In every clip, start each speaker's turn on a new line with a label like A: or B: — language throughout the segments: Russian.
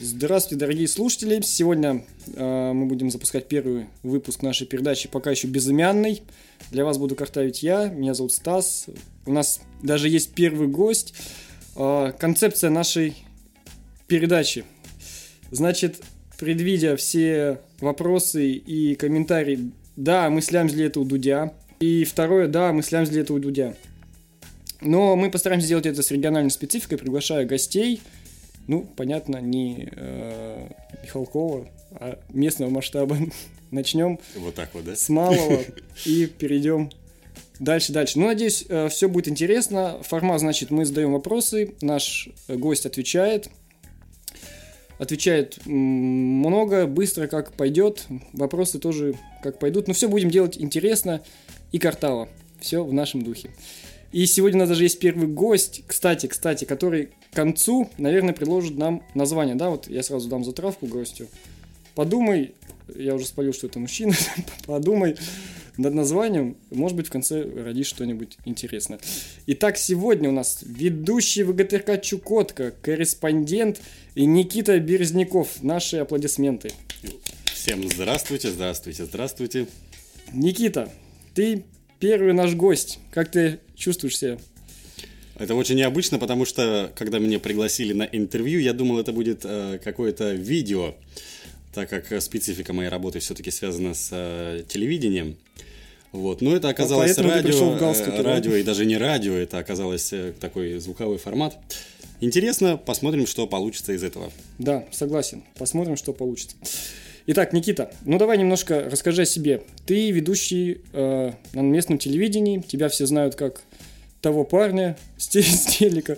A: Здравствуйте, дорогие слушатели! Сегодня э, мы будем запускать первый выпуск нашей передачи, пока еще безымянный. Для вас буду картавить я, меня зовут Стас. У нас даже есть первый гость. Э, концепция нашей передачи. Значит, предвидя все вопросы и комментарии, да, мы слямзили это у Дудя. И второе, да, мы слямзили это у Дудя. Но мы постараемся сделать это с региональной спецификой, приглашая гостей – ну, понятно, не э, Михалкова, а местного масштаба. Начнем
B: вот так вот, да?
A: с малого и перейдем дальше, дальше. Ну, надеюсь, э, все будет интересно. Формат, значит, мы задаем вопросы, наш гость отвечает. Отвечает много, быстро, как пойдет. Вопросы тоже как пойдут. Но все будем делать интересно и картаво. Все в нашем духе. И сегодня у нас даже есть первый гость, кстати, кстати, который к концу, наверное, предложит нам название. Да, вот я сразу дам затравку гостю. Подумай, я уже спалил, что это мужчина, подумай над названием, может быть, в конце родишь что-нибудь интересное. Итак, сегодня у нас ведущий ВГТРК Чукотка, корреспондент и Никита Березняков. Наши аплодисменты.
B: Всем здравствуйте, здравствуйте, здравствуйте.
A: Никита, ты первый наш гость. Как ты чувствуешь себя?
B: Это очень необычно, потому что, когда меня пригласили на интервью, я думал, это будет э, какое-то видео, так как специфика моей работы все-таки связана с э, телевидением. Вот. Но это оказалось
A: Поэтому
B: радио,
A: в галстуке,
B: э, радио и даже не радио, это оказалось э, такой звуковой формат. Интересно, посмотрим, что получится из этого.
A: Да, согласен. Посмотрим, что получится. Итак, Никита, ну давай немножко расскажи о себе. Ты ведущий э, на местном телевидении, тебя все знают как того парня с телека,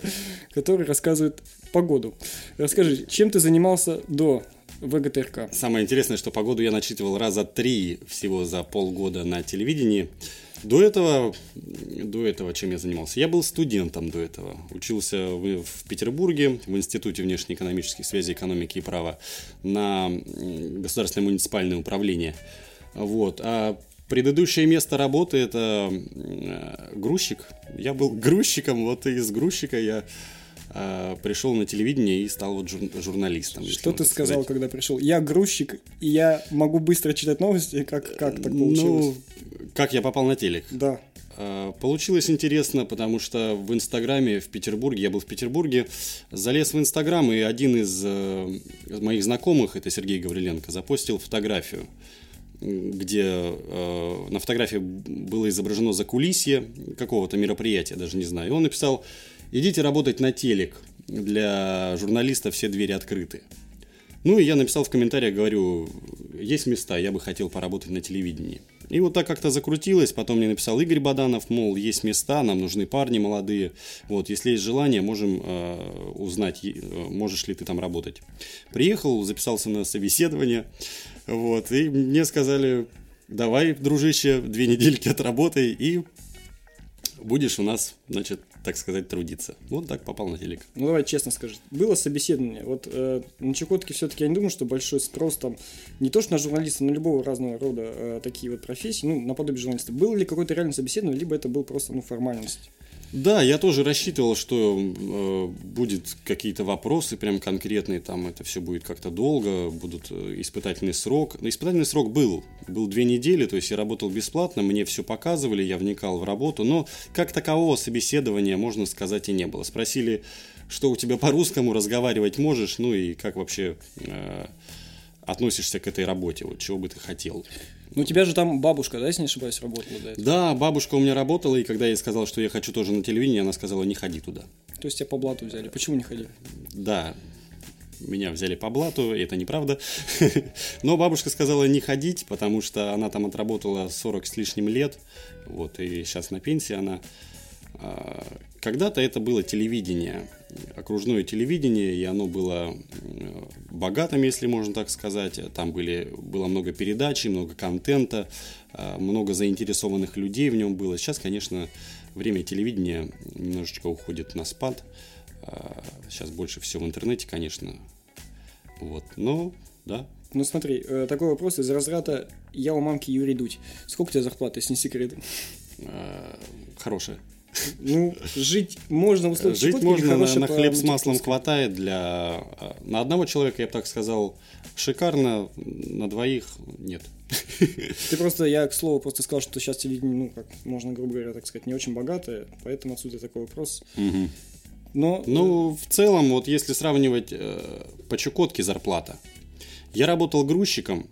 A: который рассказывает погоду. Расскажи, чем ты занимался до ВГТРК?
B: Самое интересное, что погоду я начитывал раза три всего за полгода на телевидении. До этого, до этого чем я занимался? Я был студентом до этого. Учился в, в Петербурге, в Институте внешнеэкономических связей, экономики и права на государственное муниципальное управление. Вот. А Предыдущее место работы это э, грузчик. Я был грузчиком, вот из грузчика я э, пришел на телевидение и стал вот жур, журналистом.
A: Что ты сказал, сказать. когда пришел? Я грузчик, и я могу быстро читать новости. Как, как так получилось? Ну,
B: как я попал на телек?
A: Да.
B: Э, получилось интересно, потому что в Инстаграме в Петербурге, я был в Петербурге, залез в Инстаграм, и один из э, моих знакомых, это Сергей Гавриленко, запостил фотографию где э, на фотографии было изображено закулисье какого-то мероприятия, даже не знаю. И он написал, идите работать на телек, для журналистов все двери открыты. Ну и я написал в комментариях, говорю, есть места, я бы хотел поработать на телевидении. И вот так как-то закрутилось, потом мне написал Игорь Баданов, мол, есть места, нам нужны парни молодые, вот, если есть желание, можем э, узнать, э, можешь ли ты там работать. Приехал, записался на собеседование, вот, и мне сказали, давай, дружище, две недельки отработай, и будешь у нас, значит, так сказать, трудиться. Вот так попал на телек.
A: Ну давай честно скажи, было собеседование. Вот э, на Чукотке все-таки я не думаю, что большой спрос там не то что на журналистов, но любого разного рода э, такие вот профессии, ну наподобие журналиста. Было ли какое-то реальное собеседование, либо это был просто ну формальность?
B: Да, я тоже рассчитывал, что э, будет какие-то вопросы прям конкретные, там это все будет как-то долго, будут э, испытательный срок. Испытательный срок был, был две недели, то есть я работал бесплатно, мне все показывали, я вникал в работу, но как такового собеседования, можно сказать, и не было. Спросили, что у тебя по-русскому, разговаривать можешь, ну и как вообще э, относишься к этой работе, вот чего бы ты хотел.
A: Ну, у тебя же там бабушка, да, если не ошибаюсь, работала до
B: этого? Да, бабушка у меня работала, и когда я ей сказал, что я хочу тоже на телевидении, она сказала, не ходи туда.
A: То есть тебя по блату взяли. Почему не ходи?
B: Да, меня взяли по блату, это неправда. Но бабушка сказала не ходить, потому что она там отработала 40 с лишним лет, вот, и сейчас на пенсии она. А, когда-то это было телевидение, окружное телевидение, и оно было богатым, если можно так сказать. Там были, было много передач, много контента, а, много заинтересованных людей в нем было. Сейчас, конечно, время телевидения немножечко уходит на спад. А, сейчас больше всего в интернете, конечно. Вот, но, да.
A: Ну смотри, э, такой вопрос из разряда «Я у мамки Юрий Дудь». Сколько у тебя зарплата, если не секрет?
B: А, хорошая.
A: Ну, жить можно в условиях
B: Жить можно, на, на хлеб с маслом хватает для... э, На одного человека, я бы так сказал, шикарно, на двоих нет.
A: Ты просто, я, к слову, просто сказал, что сейчас телевидение, ну, как можно, грубо говоря, так сказать, не очень богатое, поэтому отсюда такой вопрос. Но,
B: Ну, в целом, вот если сравнивать э, по Чукотке зарплата. Я работал грузчиком,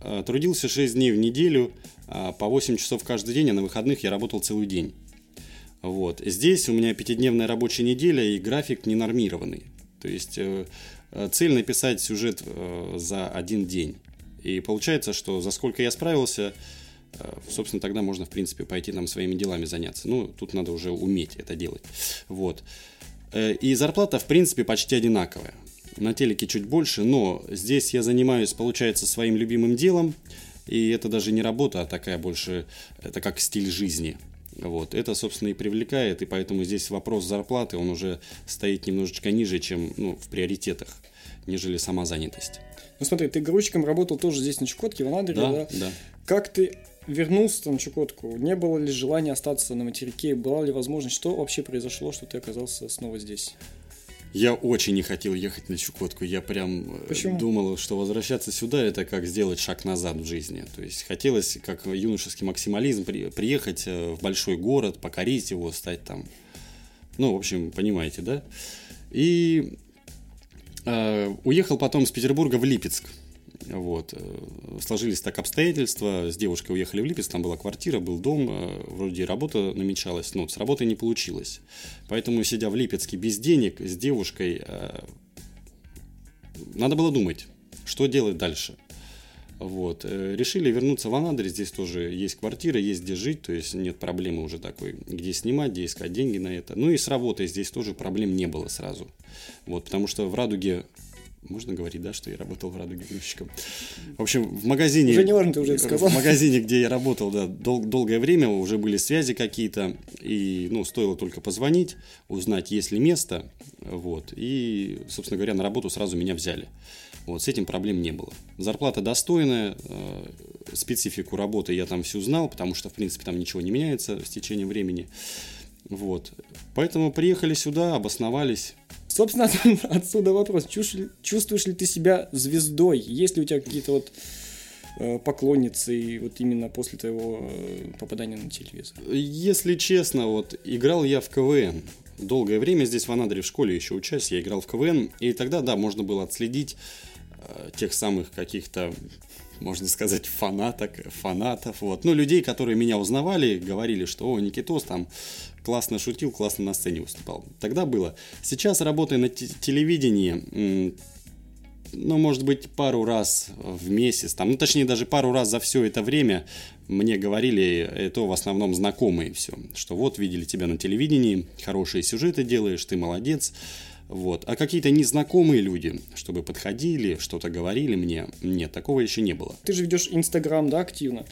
B: э, трудился 6 дней в неделю, а по 8 часов каждый день, а на выходных я работал целый день. Вот. Здесь у меня пятидневная рабочая неделя и график ненормированный. То есть э, э, цель написать сюжет э, за один день. И получается, что за сколько я справился, собственно, тогда можно, в принципе, пойти там своими делами заняться. Ну, тут надо уже уметь это делать. Вот. И зарплата, в принципе, почти одинаковая. На телеке чуть больше, но здесь я занимаюсь, получается, своим любимым делом. И это даже не работа, а такая больше, это как стиль жизни. Вот. Это, собственно, и привлекает, и поэтому здесь вопрос зарплаты, он уже стоит немножечко ниже, чем ну, в приоритетах, нежели сама занятость.
A: ну смотри, ты грузчиком работал тоже здесь на Чукотке, в Анадыре, да?
B: Да, да.
A: Как ты вернулся на Чукотку? Не было ли желания остаться на материке? Была ли возможность? Что вообще произошло, что ты оказался снова здесь?
B: Я очень не хотел ехать на Чукотку. Я прям э,
A: Почему?
B: думал, что возвращаться сюда это как сделать шаг назад в жизни. То есть хотелось, как юношеский максимализм, при- приехать э, в большой город, покорить его, стать там. Ну, в общем, понимаете, да? И э, уехал потом с Петербурга в Липецк. Вот. э, Сложились так обстоятельства. С девушкой уехали в Липецк, там была квартира, был дом, э, вроде работа намечалась, но с работой не получилось. Поэтому, сидя в Липецке без денег, с девушкой, э, надо было думать, что делать дальше. Вот. Решили вернуться в Анадырь, здесь тоже есть квартира, есть где жить, то есть нет проблемы уже такой, где снимать, где искать деньги на это. Ну и с работой здесь тоже проблем не было сразу. Вот, потому что в Радуге можно говорить, да, что я работал в Радуге грузчиком. В общем, в магазине...
A: Уже не важно, ты уже это сказал.
B: В магазине, где я работал, да, дол- долгое время уже были связи какие-то, и, ну, стоило только позвонить, узнать, есть ли место, вот, и, собственно говоря, на работу сразу меня взяли. Вот, с этим проблем не было. Зарплата достойная, э, специфику работы я там всю знал, потому что, в принципе, там ничего не меняется с течением времени. Вот. Поэтому приехали сюда, обосновались.
A: Собственно, отсюда вопрос. Чувствуешь чувствуешь ли ты себя звездой? Есть ли у тебя какие-то вот э, поклонницы вот именно после твоего э, попадания на телевизор?
B: Если честно, вот играл я в КВН. Долгое время здесь в Анадыре в школе еще учась, я играл в КВН. И тогда, да, можно было отследить э, тех самых каких-то, можно сказать, фанаток, фанатов. Вот. Ну, людей, которые меня узнавали, говорили, что, о, Никитос там классно шутил, классно на сцене выступал. Тогда было. Сейчас, работая на те- телевидении, ну, может быть, пару раз в месяц, там, ну, точнее, даже пару раз за все это время мне говорили, это в основном знакомые все, что вот, видели тебя на телевидении, хорошие сюжеты делаешь, ты молодец, вот. А какие-то незнакомые люди, чтобы подходили, что-то говорили мне, нет, такого еще не было.
A: Ты же ведешь Инстаграм, да, активно.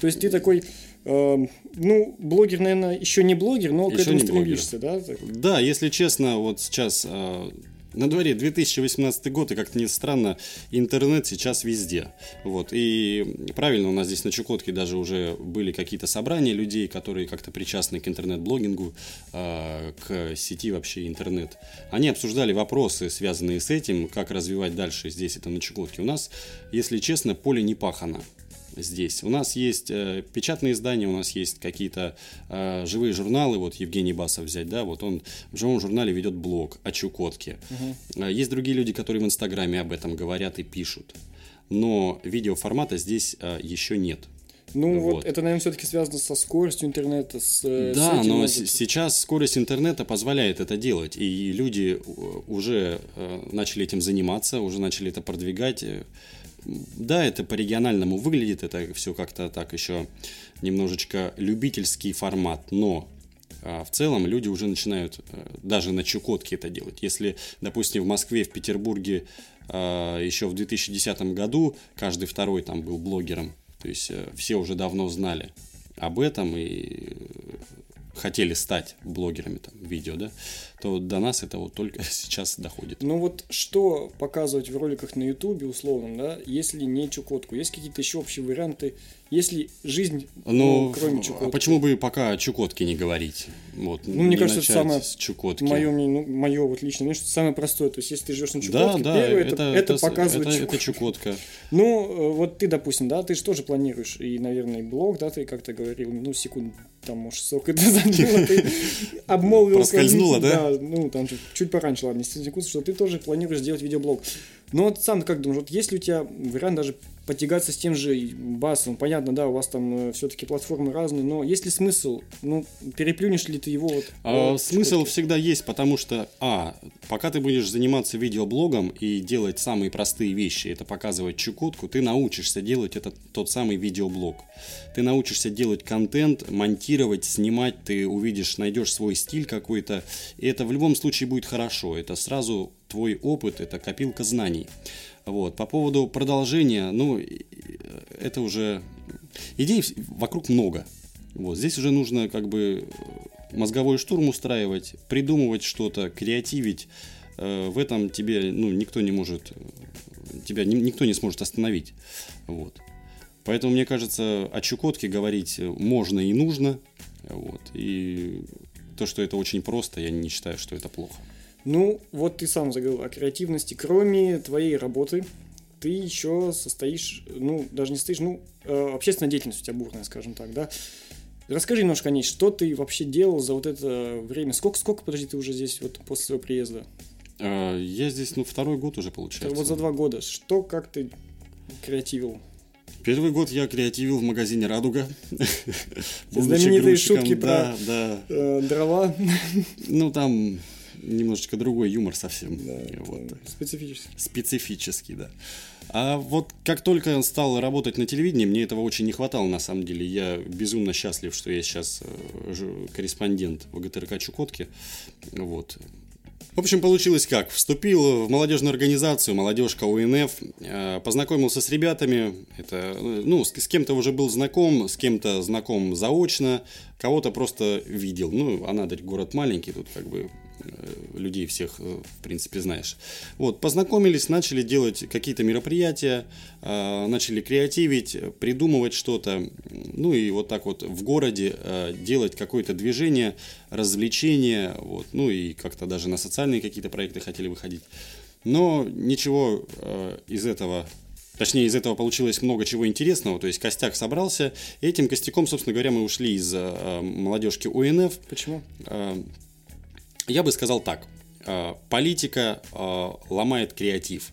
A: То есть ты такой, э, ну, блогер, наверное, еще не блогер, но к
B: Еще
A: этому
B: не блогер.
A: стремишься, да? Так.
B: Да, если честно, вот сейчас э, на дворе 2018 год, и как-то не странно, интернет сейчас везде. Вот. И правильно, у нас здесь на Чукотке даже уже были какие-то собрания людей, которые как-то причастны к интернет-блогингу, э, к сети вообще интернет. Они обсуждали вопросы, связанные с этим, как развивать дальше здесь это на Чукотке. У нас, если честно, поле не пахано здесь. У нас есть э, печатные издания, у нас есть какие-то э, живые журналы, вот Евгений Басов взять, да, вот он в живом журнале ведет блог о Чукотке. Э, Есть другие люди, которые в Инстаграме об этом говорят и пишут. Но видеоформата здесь э, еще нет.
A: Ну, вот.
B: Вот.
A: это, наверное, все-таки связано со скоростью интернета, с... э, с
B: Да,
A: этим,
B: но с- сейчас скорость интернета позволяет это делать, и люди э, уже э, начали этим заниматься, уже начали это продвигать. Да, это по-региональному выглядит, это все как-то так еще немножечко любительский формат, но а, в целом люди уже начинают э, даже на Чукотке это делать. Если, допустим, в Москве, в Петербурге а, еще в 2010 году каждый второй там был блогером, то есть э, все уже давно знали об этом и э, хотели стать блогерами там, видео, да, то до нас это вот только сейчас доходит.
A: Ну вот что показывать в роликах на Ютубе, условно, да, если не Чукотку? Есть какие-то еще общие варианты? Если жизнь,
B: Ну,
A: ну, кроме
B: а
A: Чукотки?
B: почему бы пока о Чукотке не говорить? Вот,
A: Ну, мне
B: не
A: кажется, это самое
B: с Чукотки.
A: Мое ну, мое вот личное мнение, что это самое простое. То есть, если ты живешь на Чукотке,
B: да,
A: первое,
B: это,
A: это, это
B: с-
A: показывает
B: это,
A: Чукотку.
B: это Чукотка.
A: Ну, э, вот ты, допустим, да, ты же тоже планируешь, и, наверное, блог, да, ты как-то говорил, ну, секунд, там, может, сок это забило, ты обмолвился.
B: Проскользнуло, да?
A: Да, ну, там, чуть, пораньше, ладно, 10 секунд, что ты тоже планируешь сделать видеоблог. Ну, вот сам как думаешь, вот есть ли у тебя вариант даже потягаться с тем же басом? Понятно, да, у вас там все-таки платформы разные, но есть ли смысл? Ну, переплюнешь ли ты его вот?
B: А,
A: э, в
B: смысл
A: Чукотке?
B: всегда есть, потому что, а, пока ты будешь заниматься видеоблогом и делать самые простые вещи, это показывать Чукотку, ты научишься делать этот тот самый видеоблог. Ты научишься делать контент, монтировать, снимать, ты увидишь, найдешь свой стиль какой-то, и это в любом случае будет хорошо. Это сразу твой опыт, это копилка знаний. Вот. По поводу продолжения, ну, и, это уже... Идей вокруг много. Вот. Здесь уже нужно как бы э, мозговой штурм устраивать, придумывать что-то, креативить. Э, В этом тебе ну, никто не может, э, тебя ни- никто не сможет остановить. Вот. Поэтому, мне кажется, о Чукотке говорить можно и нужно. Вот. И то, что это очень просто, я не считаю, что это плохо.
A: Ну, вот ты сам заговорил о креативности. Кроме твоей работы, ты еще состоишь, ну, даже не состоишь, ну, э, общественная деятельность у тебя бурная, скажем так, да? Расскажи немножко о ней, что ты вообще делал за вот это время? Сколько, сколько, подожди, ты уже здесь вот после своего приезда?
B: Э, Я здесь, ну, второй год уже получается.
A: Вот за два года. Что, как ты креативил?
B: Первый год я креативил в магазине «Радуга».
A: Знаменитые шутки
B: да, да.
A: Э, дрова.
B: Ну, там немножечко другой юмор совсем.
A: Да,
B: вот.
A: это специфически.
B: Специфический, да. А вот как только я стал работать на телевидении, мне этого очень не хватало, на самом деле. Я безумно счастлив, что я сейчас э, корреспондент ВГТРК Чукотки. Вот. В общем, получилось как? Вступил в молодежную организацию «Молодежка УНФ», э, познакомился с ребятами, это, э, ну, с, с кем-то уже был знаком, с кем-то знаком заочно, кого-то просто видел. Ну, Анадырь город маленький, тут как бы людей всех, э, в принципе, знаешь. Вот, познакомились, начали делать какие-то мероприятия, э, начали креативить, придумывать что-то, ну и вот так вот в городе э, делать какое-то движение, развлечение, вот, ну и как-то даже на социальные какие-то проекты хотели выходить. Но ничего э, из этого Точнее, из этого получилось много чего интересного, то есть костяк собрался, этим костяком, собственно говоря, мы ушли из э, молодежки УНФ,
A: Почему?
B: Э, Я бы сказал так. Э, Политика э, ломает креатив.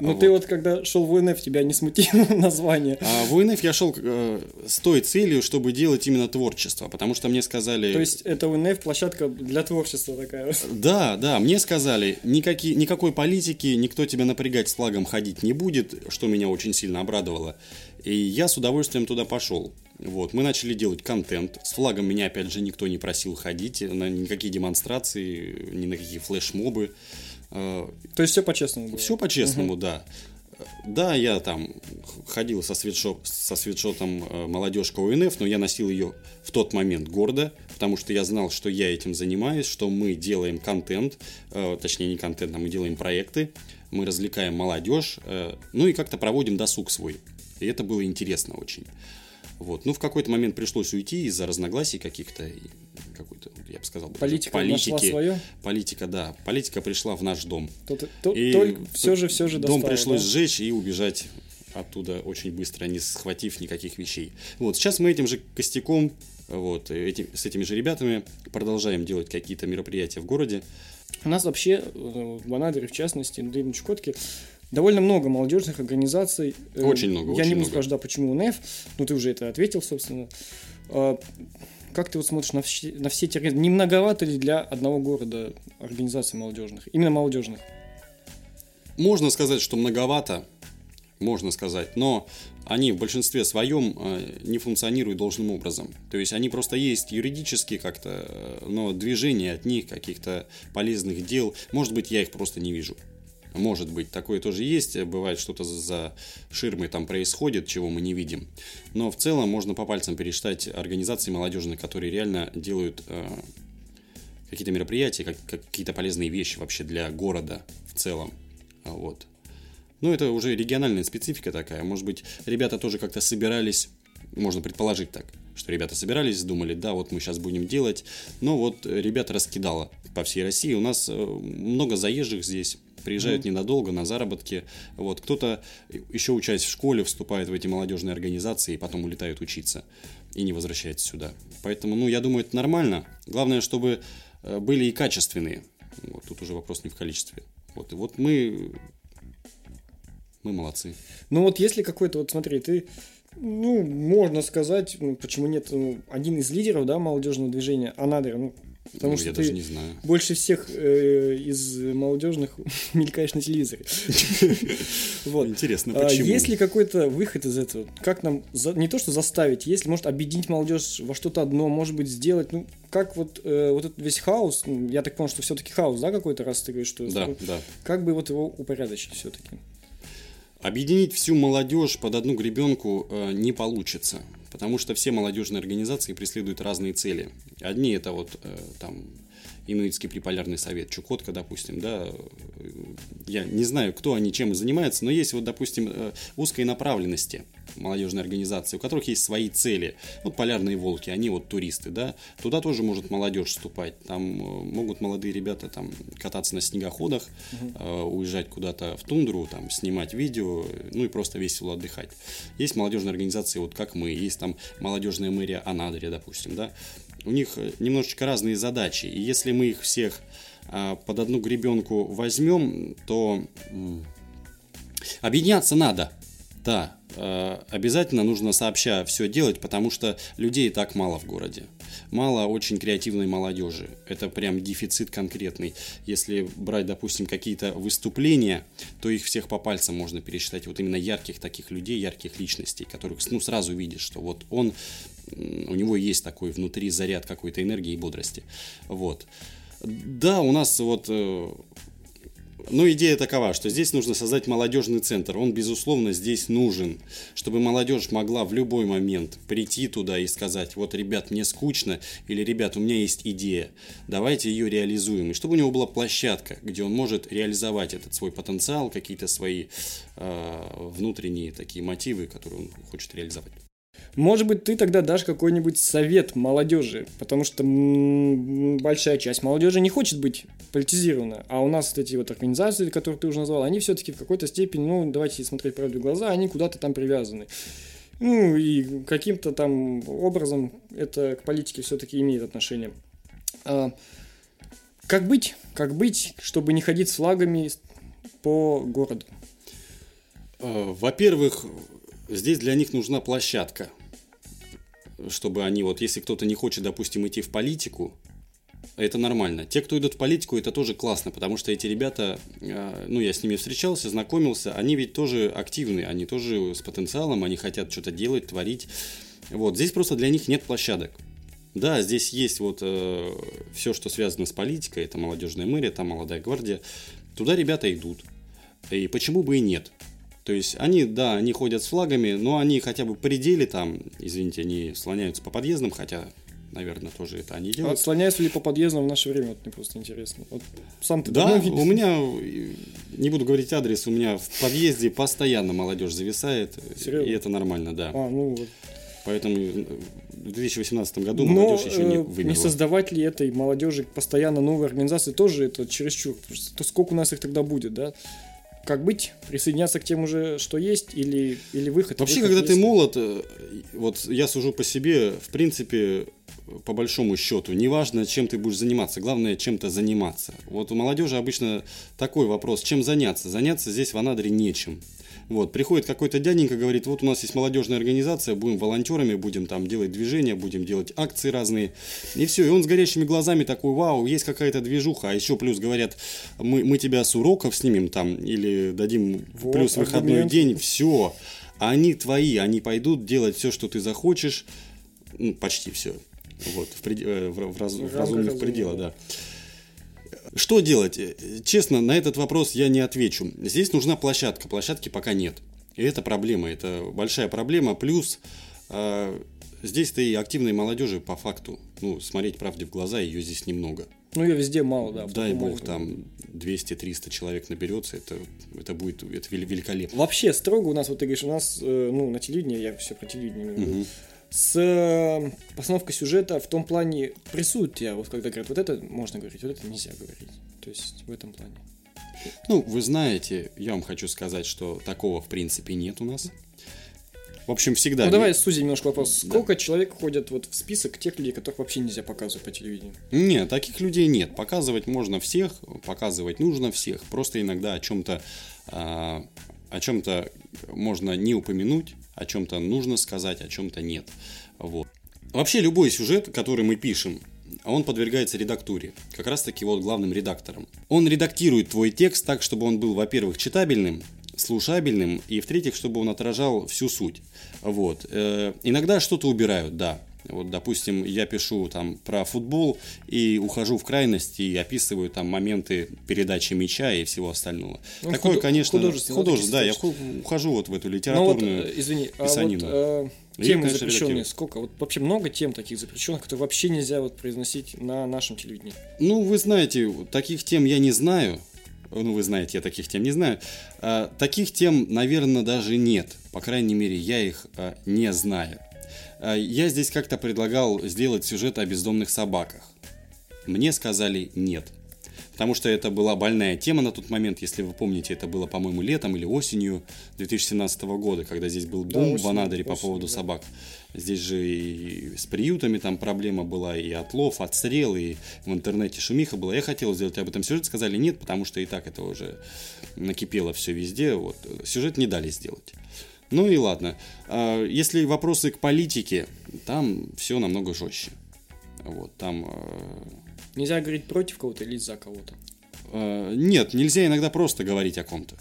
A: Ну,
B: Вот.
A: ты вот когда шел в УНФ, тебя не смутило название?
B: А в УНФ я шел э, с той целью, чтобы делать именно творчество, потому что мне сказали...
A: То есть это УНФ площадка для творчества такая.
B: Да, да, мне сказали, никакие, никакой политики, никто тебя напрягать с флагом ходить не будет, что меня очень сильно обрадовало. И я с удовольствием туда пошел. Вот, мы начали делать контент. С флагом меня, опять же, никто не просил ходить на никакие демонстрации, ни на какие флешмобы. Э,
A: То есть все по-честному.
B: Все по-честному, да. Да, я там ходил со, свитшоп, со свитшотом э, молодежка УНФ, но я носил ее в тот момент гордо, потому что я знал, что я этим занимаюсь, что мы делаем контент, э, точнее не контент, а мы делаем проекты, мы развлекаем молодежь, э, ну и как-то проводим досуг свой. И это было интересно очень. Вот. Ну, в какой-то момент пришлось уйти из-за разногласий каких-то, какой-то, я бы сказал,
A: Политика нашла свое?
B: Политика, да. Политика пришла в наш дом.
A: То, то-
B: И
A: только все же, все же
B: Дом
A: достало,
B: пришлось
A: да?
B: сжечь и убежать оттуда очень быстро, не схватив никаких вещей. Вот, сейчас мы этим же костяком, вот, этим, с этими же ребятами продолжаем делать какие-то мероприятия в городе.
A: У нас вообще э, в Анадыре, в частности, на Чукотке, довольно много молодежных организаций. Э,
B: Очень много,
A: Я
B: очень
A: не буду
B: много.
A: сказать, да, почему УНФ, ну ты уже это ответил, собственно. А, Как ты вот смотришь на все, на все эти... Не многовато ли для одного города организаций молодежных? Именно молодежных.
B: Можно сказать, что многовато, можно сказать, но они в большинстве своем э, не функционируют должным образом. То есть они просто есть юридически как-то, э, но движения от них, каких-то полезных дел, может быть, я их просто не вижу. Может быть, такое тоже есть. Бывает, что-то за ширмой там происходит, чего мы не видим. Но в целом можно по пальцам пересчитать организации молодежные, которые реально делают э, какие-то мероприятия, как, какие-то полезные вещи вообще для города в целом. Вот. Ну, это уже региональная специфика такая. Может быть, ребята тоже как-то собирались, можно предположить так, что ребята собирались, думали, да, вот мы сейчас будем делать. Но вот ребята раскидало по всей России. У нас э, много заезжих здесь, приезжают mm ненадолго на заработки. Вот кто-то еще учась в школе вступает в эти молодежные организации и потом улетает учиться и не возвращается сюда. Поэтому, ну, я думаю, это нормально. Главное, чтобы э, были и качественные. Вот тут уже вопрос не в количестве. Вот, и вот мы мы молодцы.
A: Ну вот если какой-то, вот смотри, ты, ну, можно сказать, ну, почему нет, ну, один из лидеров, да, молодежного движения, Анадыр, ну, Потому ну, что
B: я
A: ты
B: даже не знаю.
A: больше всех э, из молодежных мелькаешь на телевизоре.
B: вот. Интересно, а почему?
A: А, есть ли какой-то выход из этого? Как нам за, не то что заставить, если может объединить молодежь во что-то одно, может быть сделать, ну как вот э, вот этот весь хаос, ну, я так понял, что все-таки хаос, да, какой-то раз ты говоришь, что
B: да, да.
A: как бы вот его упорядочить все-таки?
B: Объединить всю молодежь под одну гребенку э, не получится, потому что все молодежные организации преследуют разные цели. Одни это вот э, там Инуитский приполярный совет Чукотка, допустим, да, я не знаю, кто они чем занимаются, но есть вот, допустим, э, узкой направленности молодежной организации, у которых есть свои цели. Вот полярные волки, они вот туристы, да, туда тоже может молодежь вступать, там э, могут молодые ребята там кататься на снегоходах, угу. уезжать куда-то в тундру, там снимать видео, ну и просто весело отдыхать. Есть молодежные организации, вот как мы, есть там молодежная мэрия Анадыря, допустим, да, у них немножечко разные задачи. И если мы их всех а, под одну гребенку возьмем, то объединяться надо. Да, а, обязательно нужно сообща все делать, потому что людей и так мало в городе. Мало очень креативной молодежи. Это прям дефицит конкретный. Если брать, допустим, какие-то выступления, то их всех по пальцам можно пересчитать. Вот именно ярких таких людей, ярких личностей, которых ну, сразу видишь, что вот он у него есть такой внутри заряд какой-то энергии и бодрости. Вот. Да, у нас вот ну, идея такова, что здесь нужно создать молодежный центр. Он, безусловно, здесь нужен, чтобы молодежь могла в любой момент прийти туда и сказать, вот, ребят, мне скучно, или, ребят, у меня есть идея, давайте ее реализуем. И чтобы у него была площадка, где он может реализовать этот свой потенциал, какие-то свои э, внутренние такие мотивы, которые он хочет реализовать.
A: Может быть, ты тогда дашь какой-нибудь совет молодежи, потому что большая часть молодежи не хочет быть политизирована. А у нас вот эти вот организации, которые ты уже назвал, они все-таки в какой-то степени, ну, давайте смотреть правду в глаза, они куда-то там привязаны. Ну, и каким-то там образом это к политике все-таки имеет отношение. А, как быть? Как быть, чтобы не ходить с флагами по городу?
B: А, во-первых, здесь для них нужна площадка, чтобы они вот, если кто-то не хочет, допустим, идти в политику, это нормально. Те, кто идут в политику, это тоже классно, потому что эти ребята, а, ну, я с ними встречался, знакомился, они ведь тоже активны, они тоже с потенциалом, они хотят что-то делать, творить. Вот, здесь просто для них нет площадок. Да, здесь есть вот э, все, что связано с политикой, это молодежная мэрия, там молодая гвардия. Туда ребята идут. И почему бы и нет? То есть они, да, они ходят с флагами, но они хотя бы пределе там, извините, они слоняются по подъездам, хотя, наверное, тоже это они делают.
A: А слоняются ли по подъездам в наше время? Вот мне просто интересно. Вот сам ты
B: Да, у меня, не буду говорить адрес, у меня в подъезде постоянно молодежь зависает. Серьезно? И это нормально, да.
A: А, ну вот.
B: Поэтому в 2018 году Но, молодежь еще не э, вымерла.
A: Не создавать ли этой молодежи постоянно новые организации тоже это чересчур. То сколько у нас их тогда будет, да? Как быть? Присоединяться к тем уже, что есть, или, или выход?
B: Вообще,
A: выход
B: когда есть? ты молод, э, вот я сужу по себе, в принципе, по большому счету, неважно, чем ты будешь заниматься, главное, чем-то заниматься. Вот у молодежи обычно такой вопрос, чем заняться? Заняться здесь в Анадыре нечем. Вот, приходит какой-то дяденька, говорит, вот у нас есть молодежная организация, будем волонтерами, будем там делать движения, будем делать акции разные. И все, и он с горящими глазами такой, вау, есть какая-то движуха. А еще плюс говорят, мы, мы тебя с уроков снимем там, или дадим вот, плюс выходной аргумент. день, все. Они твои, они пойдут делать все, что ты захочешь, ну, почти все. Вот, в, пред... Э, в, в, раз... в разумных пределах, да. Что делать? Честно, на этот вопрос я не отвечу. Здесь нужна площадка. Площадки пока нет. И это проблема, это большая проблема. Плюс э, здесь-то и активной молодежи по факту, ну, смотреть правде в глаза, ее здесь немного.
A: Ну, ее везде мало, да.
B: Дай бог, там 200-300 человек наберется, это, это будет это вел- великолепно.
A: Вообще, строго у нас, вот ты говоришь, у нас, э, ну, на телевидении, я все про телевидение говорю,
B: Мгм.
A: С э, постановкой сюжета в том плане прессуют тебя, вот когда говорят, вот это можно говорить, вот это нельзя говорить. То есть в этом плане.
B: Ну, вы знаете, я вам хочу сказать, что такого в принципе нет у нас. В общем, всегда...
A: ну, давай сузим немножко вопрос. Сколько человек ходят вот в список тех людей, которых вообще нельзя показывать по телевидению?
B: Нет, таких людей нет. Показывать можно всех, показывать нужно всех. Просто иногда о чем-то а, о чем-то можно не упомянуть, о чем-то нужно сказать, о чем-то нет. Вот. Вообще любой сюжет, который мы пишем, он подвергается редактуре, как раз таки вот главным редактором. Он редактирует твой текст так, чтобы он был, во-первых, читабельным, слушабельным, и в-третьих, чтобы он отражал всю суть. Вот. Э, иногда что-то убирают, да. Вот, допустим, я пишу там про футбол и ухожу в крайность и описываю там моменты передачи мяча и всего остального.
A: Ну,
B: Такое,
A: худо-
B: конечно,
A: художественно,
B: художественно, да, я ухожу вот в эту
A: Ну вот,
B: литературную.
A: э, извини, а вот
B: писанину.
A: э, темы
B: конечно,
A: запрещенные,
B: редактирую.
A: сколько? Вот вообще много тем таких запрещенных, которые вообще нельзя вот произносить на нашем телевидении.
B: Ну, вы знаете, таких тем я не знаю. Ну, вы знаете, я таких тем не знаю. А, таких тем, наверное, даже нет. По крайней мере, я их а, не знаю. А, я здесь как-то предлагал сделать сюжет о бездомных собаках. Мне сказали нет. Потому что это была больная тема на тот момент, если вы помните, это было, по-моему, летом или осенью 2017 года, когда здесь был
A: Да,
B: бум в
A: осенью,
B: Анадыре по поводу
A: да.
B: собак. Здесь же и с приютами там проблема была, и отлов, отстрел, и в интернете шумиха была. Я хотел сделать об этом сюжет, сказали нет, потому что и так это уже накипело все везде. Вот. Сюжет не дали сделать. Ну и ладно. А, Если вопросы к политике, там все намного жестче. Вот, там э,
A: Нельзя говорить против кого-то или за кого-то.
B: Э, Нет, нельзя иногда просто говорить о ком-то.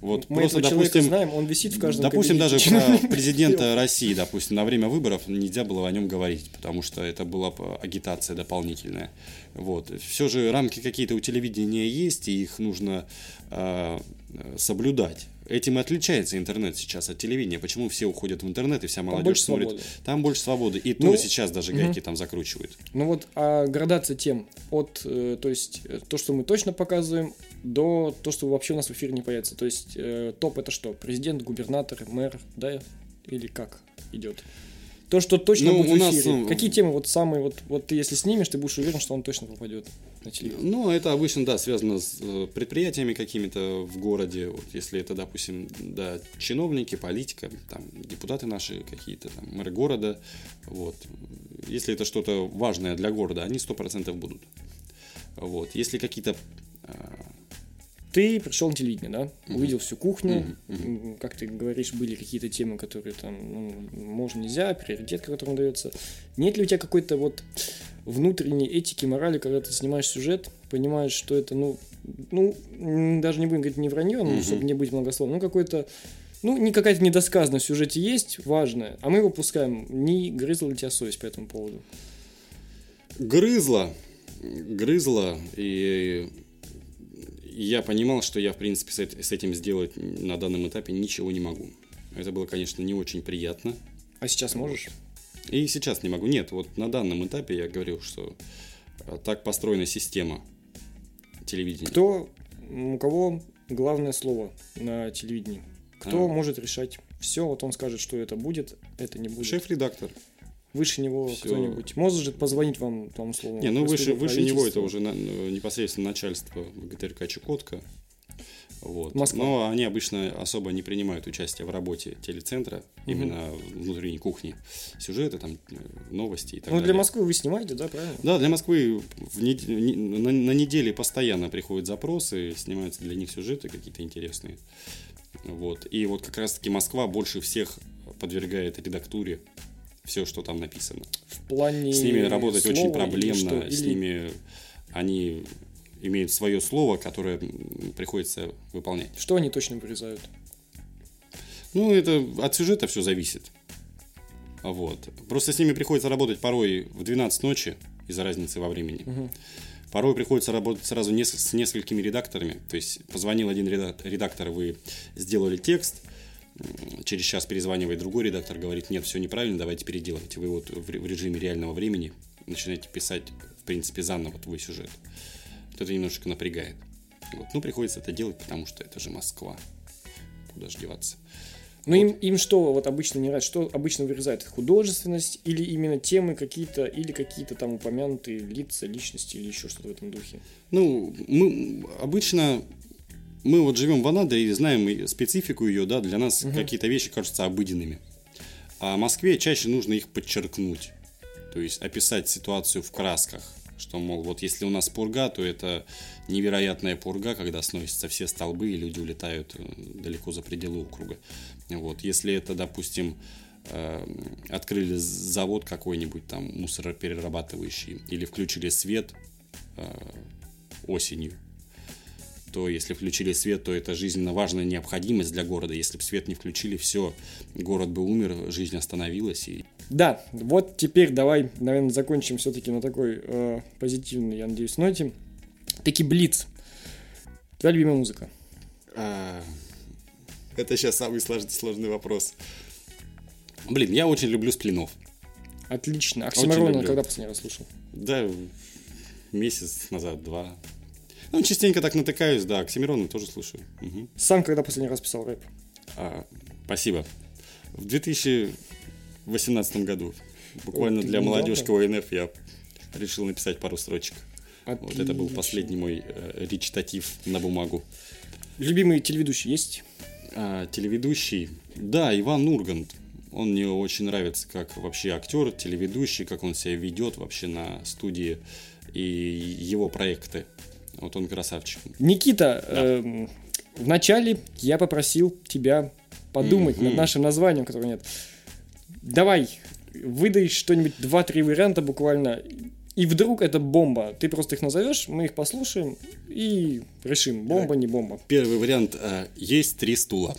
B: Вот
A: Мы
B: просто, допустим,
A: знаем, он висит в каждом
B: допустим, даже про президента России, допустим, на время выборов нельзя было о нем говорить, потому что это была бы агитация дополнительная. Вот. Все же рамки какие-то у телевидения есть, и их нужно э, соблюдать. Этим и отличается интернет сейчас от телевидения. Почему все уходят в интернет и вся молодежь
A: больше
B: смотрит?
A: свободы.
B: Там больше свободы. И
A: Ну,
B: то сейчас даже гайки там закручивают.
A: Ну вот, а градация тем от, э, то есть, э, то, что мы точно показываем, до то, что вообще у нас в эфире не появится. То есть, э, топ это что? Президент, губернатор, мэр, да? Или как идет? То, что точно
B: Ну,
A: будет
B: у
A: в
B: нас,
A: эфире.
B: ну,
A: Какие темы вот самые, вот, вот ты если снимешь, ты будешь уверен, что он точно попадет телевизор?
B: Ну, это обычно, да, связано с э, предприятиями какими-то в городе. Вот если это, допустим, да, чиновники, политика, там, депутаты наши какие-то, там, мэры города. Вот. Если это что-то важное для города, они 100% будут. Вот. Если какие-то э,
A: Ты пришел на телевидение, да? Увидел всю кухню. М, Как ты говоришь, были какие-то темы, которые там ну, можно, нельзя, приоритет, которым дается. Нет ли у тебя какой-то вот внутренней этики, морали, когда ты снимаешь сюжет, понимаешь, что это, ну, ну, даже не будем говорить не вранье, ну, чтобы не быть многословным, ну, какой-то, ну, не какая-то недосказанность в сюжете есть, важная, а мы его пускаем. Не грызла ли тебя совесть по этому поводу?
B: грызла, грызла, и я понимал, что я, в принципе, с этим сделать на данном этапе ничего не могу. Это было, конечно, не очень приятно.
A: А сейчас можешь?
B: И сейчас не могу. Нет, вот на данном этапе я говорил, что э, так построена система телевидения.
A: Кто, у кого главное слово на телевидении? Кто
B: А.
A: может решать все? Вот он скажет, что это будет, это не будет.
B: Шеф-редактор.
A: Выше него
B: Всё.
A: кто-нибудь может позвонить вам, тому слову?
B: Не, ну выше, выше него это уже на- э, непосредственно начальство ГТРК Чукотка. Вот.
A: Москва.
B: Но они обычно особо не принимают участие в работе телецентра,
A: Мгм.
B: именно внутренней кухни. Сюжеты, там, э, новости и так
A: Ну, для
B: далее.
A: Москвы вы снимаете, да, правильно?
B: Да, для Москвы в не- на, на неделе постоянно приходят запросы, снимаются для них сюжеты какие-то интересные. Вот. И вот как раз-таки Москва больше всех подвергает редактуре все, что там написано.
A: В плане
B: С ними работать очень
A: или
B: проблемно,
A: что?
B: с
A: Или-
B: ними они имеют свое слово, которое приходится выполнять.
A: Что они точно вырезают?
B: Ну, это от сюжета все зависит. Вот. Просто с ними приходится работать порой в 12 ночи из-за разницы во времени.
A: Мгм.
B: Порой приходится работать сразу нес- с несколькими редакторами. То есть позвонил один редактор, вы сделали текст, через час перезванивает другой редактор, говорит, нет, все неправильно, давайте переделывайте. Вы вот в режиме реального времени начинаете писать, в принципе, заново твой сюжет. Вот это немножечко напрягает. Вот. Ну, приходится это делать, потому что это же Москва. Куда же деваться?
A: Ну, вот. им, им что вот обычно не нравится? Что обычно вырезает? Художественность или именно темы какие-то, или какие-то там упомянутые лица, личности, или еще что-то в этом духе?
B: Ну, мы обычно мы вот живем в Анадыре и знаем специфику ее, да, для нас угу. какие-то вещи кажутся обыденными. А Москве чаще нужно их подчеркнуть. То есть описать ситуацию в красках. Что, мол, вот если у нас пурга, то это невероятная пурга, когда сносятся все столбы и люди улетают э, далеко за пределы округа. Вот. Если это, допустим, э, открыли завод какой-нибудь там мусороперерабатывающий или включили свет э, осенью, то если включили свет, то это жизненно важная необходимость для города. Если бы свет не включили, все, город бы умер, жизнь остановилась. И...
A: Да, вот теперь давай, наверное, закончим все-таки на такой э, позитивной, я надеюсь, ноте. Таки Блиц. Твоя любимая музыка?
B: А, это сейчас самый сложный, сложный вопрос. Блин, я очень люблю сплинов.
A: Отлично. Оксимирона когда последний раз слушал?
B: Да, месяц назад, два. Ну, частенько так натыкаюсь, да, Оксимирона тоже слушаю. Угу.
A: Сам когда последний раз писал рэп?
B: А, спасибо. В 2018 году. Буквально О, для молодежки ОНФ я решил написать пару строчек. Отлично. Вот это был последний мой э, речитатив на бумагу.
A: Любимый телеведущий есть?
B: А, телеведущий? Да, Иван Ургант. Он мне очень нравится как вообще актер, телеведущий, как он себя ведет вообще на студии и его проекты. Вот он красавчик.
A: Никита, да. э, вначале я попросил тебя подумать mm-hmm. над нашим названием, которого нет. Давай, выдай что-нибудь, два-три варианта буквально. И вдруг это бомба. Ты просто их назовешь, мы их послушаем и решим, бомба, не бомба.
B: Первый вариант. Э, есть три стула.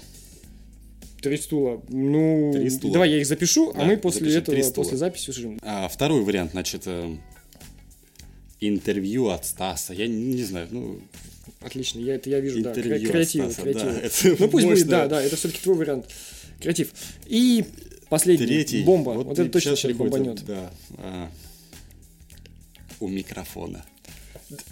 A: Три стула. Ну, три стула. давай я их запишу, а да, а мы после этого, после записи ужим.
B: А, второй вариант, значит, э, интервью от Стаса. Я не, не знаю, ну...
A: Отлично, я это я вижу, интервью да, креатив, Стаса, креатив. Да, это ну пусть мощно. будет, да, да, это все-таки твой вариант. Креатив. И последний, Третий, бомба. Вот, вот это точно сейчас бомбанет.
B: Да, а, у микрофона.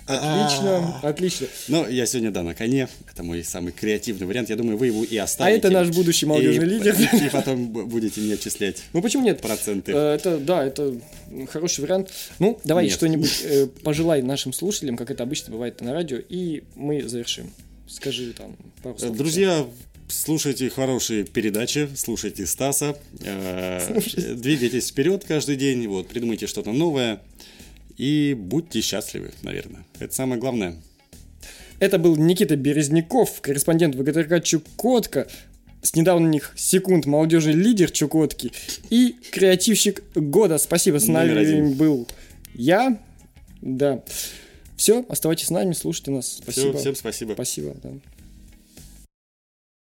A: Отлично, отлично.
B: Но я сегодня, да, на коне. Это мой самый креативный вариант. Я думаю, вы его и оставите.
A: А это наш будущий молодежный лидер.
B: И потом будете мне отчислять
A: Ну почему нет?
B: Проценты.
A: Э, это, да, это хороший вариант. Ну, давай что-нибудь э, пожелай нашим слушателям, как это обычно бывает на радио, и мы завершим. Скажи там пару слов.
B: Друзья, слушайте хорошие передачи, слушайте Стаса, э, двигайтесь вперед каждый день, вот, придумайте что-то новое. И будьте счастливы, наверное. Это самое главное.
A: Это был Никита Березняков, корреспондент ВГТРК Чукотка, с недавних секунд молодежный лидер Чукотки и креативщик года. Спасибо, с нами был я. Да. Все, оставайтесь с нами, слушайте нас. Спасибо.
B: Все, всем спасибо.
A: Спасибо, да.